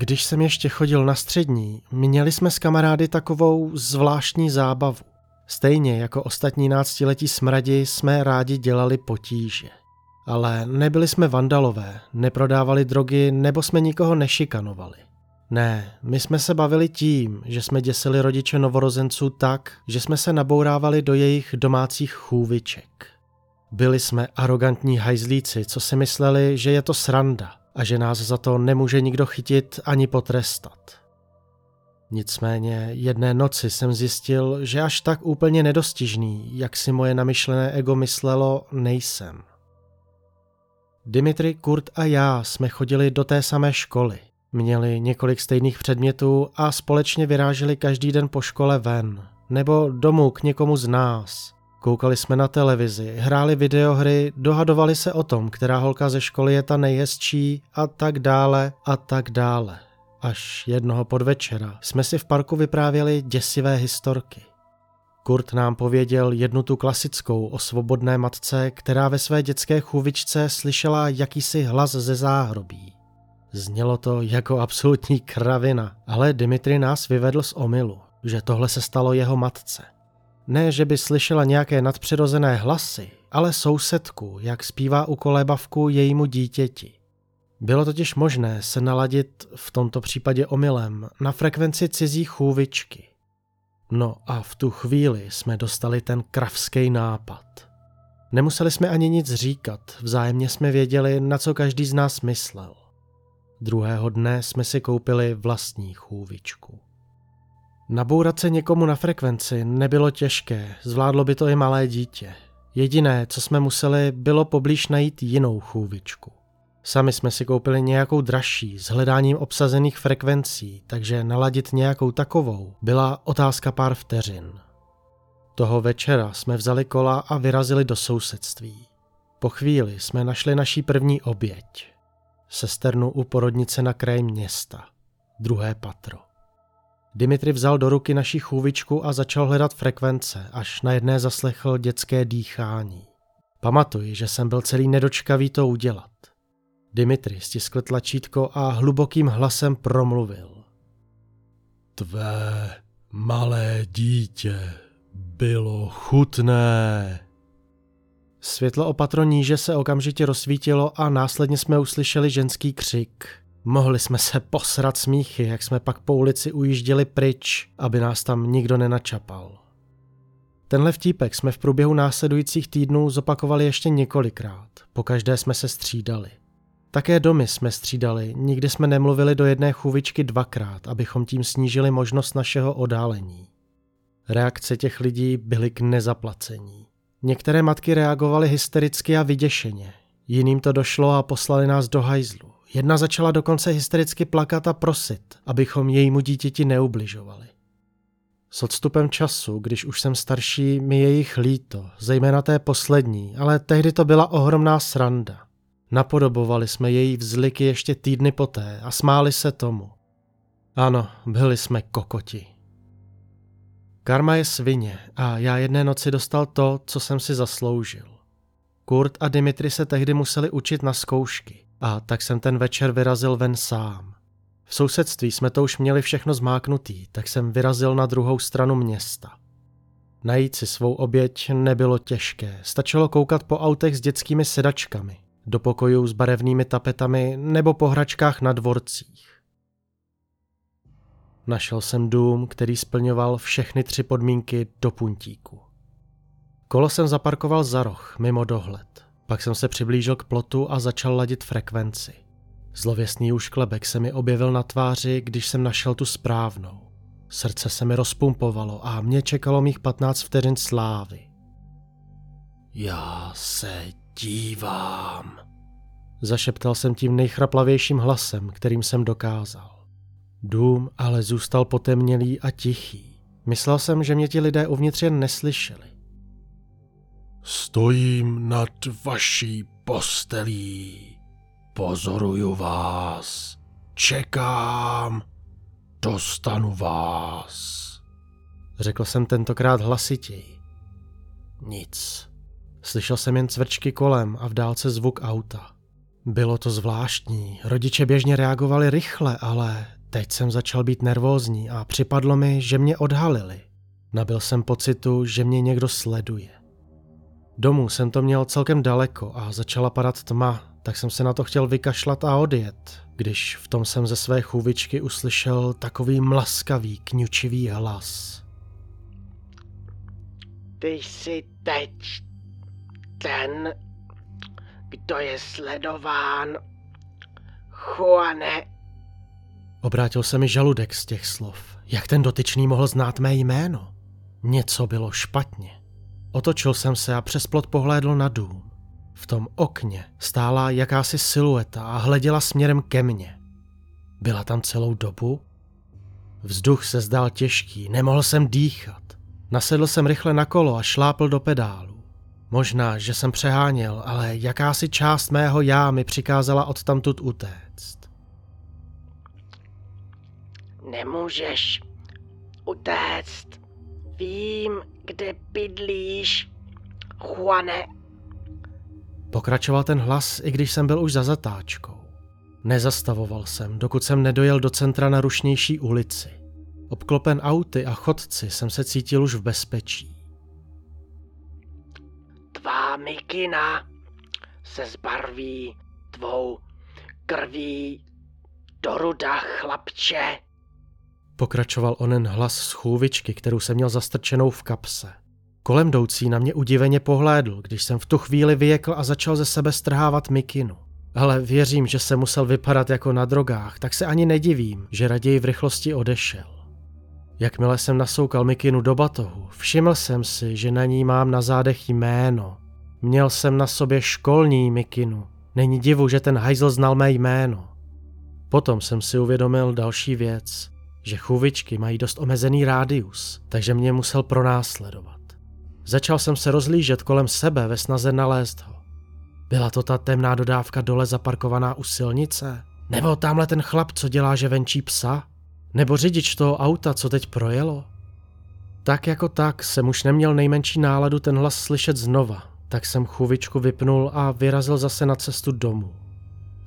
Když jsem ještě chodil na střední, měli jsme s kamarády takovou zvláštní zábavu. Stejně jako ostatní náctiletí smradi jsme rádi dělali potíže. Ale nebyli jsme vandalové, neprodávali drogy nebo jsme nikoho nešikanovali. Ne, my jsme se bavili tím, že jsme děsili rodiče novorozenců tak, že jsme se nabourávali do jejich domácích chůviček. Byli jsme arrogantní hajzlíci, co si mysleli, že je to sranda a že nás za to nemůže nikdo chytit ani potrestat. Nicméně jedné noci jsem zjistil, že až tak úplně nedostižný, jak si moje namyšlené ego myslelo, nejsem. Dimitri, Kurt a já jsme chodili do té samé školy. Měli několik stejných předmětů a společně vyráželi každý den po škole ven. Nebo domů k někomu z nás. Koukali jsme na televizi, hráli videohry, dohadovali se o tom, která holka ze školy je ta nejhezčí a tak dále a tak dále. Až jednoho podvečera jsme si v parku vyprávěli děsivé historky. Kurt nám pověděl jednu tu klasickou o svobodné matce, která ve své dětské chůvičce slyšela jakýsi hlas ze záhrobí. Znělo to jako absolutní kravina, ale Dimitri nás vyvedl z omylu, že tohle se stalo jeho matce. Ne, že by slyšela nějaké nadpřirozené hlasy, ale sousedku, jak zpívá u kolébavku jejímu dítěti. Bylo totiž možné se naladit, v tomto případě omylem, na frekvenci cizí chůvičky. No a v tu chvíli jsme dostali ten kravský nápad. Nemuseli jsme ani nic říkat, vzájemně jsme věděli, na co každý z nás myslel. Druhého dne jsme si koupili vlastní chůvičku. Nabourat se někomu na frekvenci nebylo těžké, zvládlo by to i malé dítě. Jediné, co jsme museli, bylo poblíž najít jinou chůvičku. Sami jsme si koupili nějakou dražší s hledáním obsazených frekvencí, takže naladit nějakou takovou byla otázka pár vteřin. Toho večera jsme vzali kola a vyrazili do sousedství. Po chvíli jsme našli naší první oběť. Sesternu u porodnice na kraji města. Druhé patro. Dimitri vzal do ruky naši chůvičku a začal hledat frekvence, až na jedné zaslechl dětské dýchání. Pamatuji, že jsem byl celý nedočkavý to udělat. Dimitri stiskl tlačítko a hlubokým hlasem promluvil. Tvé malé dítě bylo chutné. Světlo opatro níže se okamžitě rozsvítilo a následně jsme uslyšeli ženský křik. Mohli jsme se posrat smíchy, jak jsme pak po ulici ujížděli pryč, aby nás tam nikdo nenačapal. Tenhle vtípek jsme v průběhu následujících týdnů zopakovali ještě několikrát. Po každé jsme se střídali. Také domy jsme střídali, nikdy jsme nemluvili do jedné chůvičky dvakrát, abychom tím snížili možnost našeho odálení. Reakce těch lidí byly k nezaplacení. Některé matky reagovaly hystericky a vyděšeně, jiným to došlo a poslali nás do hajzlu. Jedna začala dokonce hystericky plakat a prosit, abychom jejímu dítěti neubližovali. S odstupem času, když už jsem starší, mi je jich líto, zejména té poslední, ale tehdy to byla ohromná sranda. Napodobovali jsme její vzliky ještě týdny poté a smáli se tomu. Ano, byli jsme kokoti. Karma je svině a já jedné noci dostal to, co jsem si zasloužil. Kurt a Dimitri se tehdy museli učit na zkoušky a tak jsem ten večer vyrazil ven sám. V sousedství jsme to už měli všechno zmáknutý, tak jsem vyrazil na druhou stranu města. Najít si svou oběť nebylo těžké, stačilo koukat po autech s dětskými sedačkami, do pokojů s barevnými tapetami nebo po hračkách na dvorcích. Našel jsem dům, který splňoval všechny tři podmínky do puntíku. Kolo jsem zaparkoval za roh, mimo dohled. Pak jsem se přiblížil k plotu a začal ladit frekvenci. Zlověstný úšklebek se mi objevil na tváři, když jsem našel tu správnou. Srdce se mi rozpumpovalo a mě čekalo mých 15 vteřin slávy. Já se dívám. Zašeptal jsem tím nejchraplavějším hlasem, kterým jsem dokázal. Dům ale zůstal potemnělý a tichý. Myslel jsem, že mě ti lidé uvnitř jen neslyšeli. Stojím nad vaší postelí. Pozoruju vás. Čekám. Dostanu vás. Řekl jsem tentokrát hlasitěji. Nic. Slyšel jsem jen cvrčky kolem a v dálce zvuk auta. Bylo to zvláštní, rodiče běžně reagovali rychle, ale teď jsem začal být nervózní a připadlo mi, že mě odhalili. Nabil jsem pocitu, že mě někdo sleduje. Domů jsem to měl celkem daleko a začala padat tma, tak jsem se na to chtěl vykašlat a odjet, když v tom jsem ze své chůvičky uslyšel takový mlaskavý, kňučivý hlas. Ty jsi teď ten, kdo je sledován. Juane. Obrátil se mi žaludek z těch slov. Jak ten dotyčný mohl znát mé jméno? Něco bylo špatně. Otočil jsem se a přes plot pohlédl na dům. V tom okně stála jakási silueta a hleděla směrem ke mně. Byla tam celou dobu? Vzduch se zdál těžký, nemohl jsem dýchat. Nasedl jsem rychle na kolo a šlápl do pedálu. Možná, že jsem přeháněl, ale jakási část mého já mi přikázala odtamtud utéct. Nemůžeš utéct. Vím, kde bydlíš, Juane. Pokračoval ten hlas, i když jsem byl už za zatáčkou. Nezastavoval jsem, dokud jsem nedojel do centra na rušnější ulici. Obklopen auty a chodci jsem se cítil už v bezpečí. Tvá mikina se zbarví tvou krví do ruda, chlapče. Pokračoval onen hlas z chůvičky, kterou jsem měl zastrčenou v kapse. Kolem jdoucí na mě udiveně pohlédl, když jsem v tu chvíli vyjekl a začal ze sebe strhávat mikinu. Ale věřím, že se musel vypadat jako na drogách, tak se ani nedivím, že raději v rychlosti odešel. Jakmile jsem nasoukal mikinu do batohu, všiml jsem si, že na ní mám na zádech jméno. Měl jsem na sobě školní mikinu. Není divu, že ten hajzl znal mé jméno. Potom jsem si uvědomil další věc, že chůvičky mají dost omezený rádius, takže mě musel pronásledovat. Začal jsem se rozlížet kolem sebe ve snaze nalézt ho. Byla to ta temná dodávka dole zaparkovaná u silnice? Nebo tamhle ten chlap, co dělá, že venčí psa? Nebo řidič toho auta, co teď projelo? Tak jako tak jsem už neměl nejmenší náladu ten hlas slyšet znova, tak jsem chůvičku vypnul a vyrazil zase na cestu domů.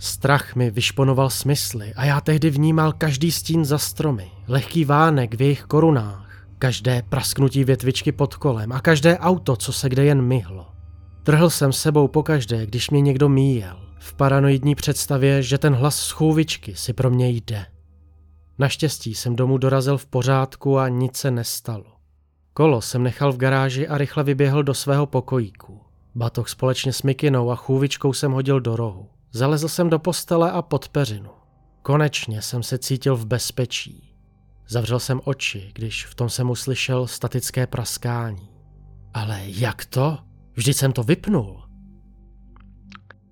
Strach mi vyšponoval smysly a já tehdy vnímal každý stín za stromy, lehký vánek v jejich korunách, každé prasknutí větvičky pod kolem a každé auto, co se kde jen myhlo. Trhl jsem sebou pokaždé, když mě někdo míjel, v paranoidní představě, že ten hlas z chůvičky si pro mě jde. Naštěstí jsem domů dorazil v pořádku a nic se nestalo. Kolo jsem nechal v garáži a rychle vyběhl do svého pokojíku. Batoh společně s Mikinou a chůvičkou jsem hodil do rohu. Zalezl jsem do postele a pod peřinu. Konečně jsem se cítil v bezpečí. Zavřel jsem oči, když v tom jsem uslyšel statické praskání. Ale jak to? Vždyť jsem to vypnul.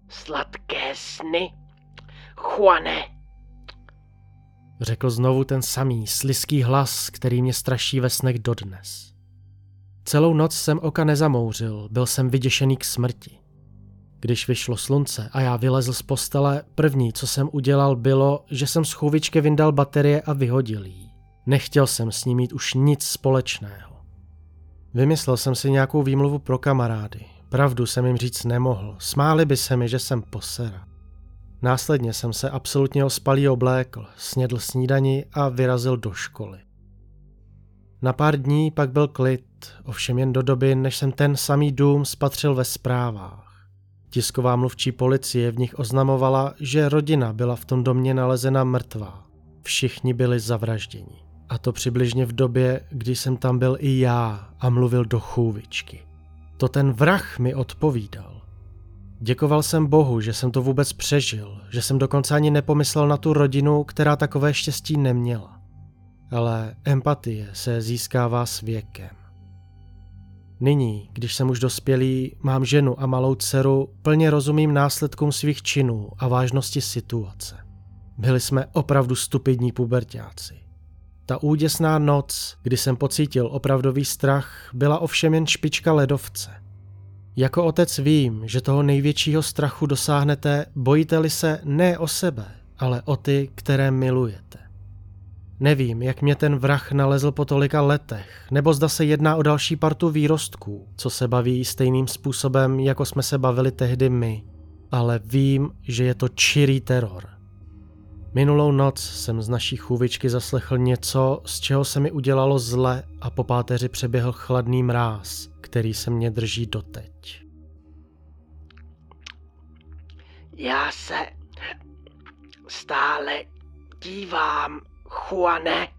Sladké sny, Juane. Řekl znovu ten samý sliský hlas, který mě straší ve snech dodnes. Celou noc jsem oka nezamouřil, byl jsem vyděšený k smrti. Když vyšlo slunce a já vylezl z postele, první, co jsem udělal, bylo, že jsem z chůvičky vyndal baterie a vyhodil ji. Nechtěl jsem s ní mít už nic společného. Vymyslel jsem si nějakou výmluvu pro kamarády. Pravdu jsem jim říct nemohl. Smáli by se mi, že jsem posera. Následně jsem se absolutně ospalý oblékl, snědl snídani a vyrazil do školy. Na pár dní pak byl klid, ovšem jen do doby, než jsem ten samý dům spatřil ve zprávách. Tisková mluvčí policie v nich oznamovala, že rodina byla v tom domě nalezena mrtvá. Všichni byli zavražděni. A to přibližně v době, kdy jsem tam byl i já a mluvil do chůvičky. To ten vrah mi odpovídal. Děkoval jsem Bohu, že jsem to vůbec přežil, že jsem dokonce ani nepomyslel na tu rodinu, která takové štěstí neměla. Ale empatie se získává s věkem. Nyní, když jsem už dospělý, mám ženu a malou dceru, plně rozumím následkům svých činů a vážnosti situace. Byli jsme opravdu stupidní pubertáci. Ta úděsná noc, kdy jsem pocítil opravdový strach, byla ovšem jen špička ledovce. Jako otec vím, že toho největšího strachu dosáhnete, bojíte-li se ne o sebe, ale o ty, které milujete. Nevím, jak mě ten vrah nalezl po tolika letech, nebo zda se jedná o další partu výrostků, co se baví stejným způsobem, jako jsme se bavili tehdy my. ale vím, že je to čirý teror. Minulou noc jsem z naší chůvičky zaslechl něco, z čeho se mi udělalo zle a po páteři přeběhl chladný mráz, který se mě drží doteď. Já se stále dívám, Juane.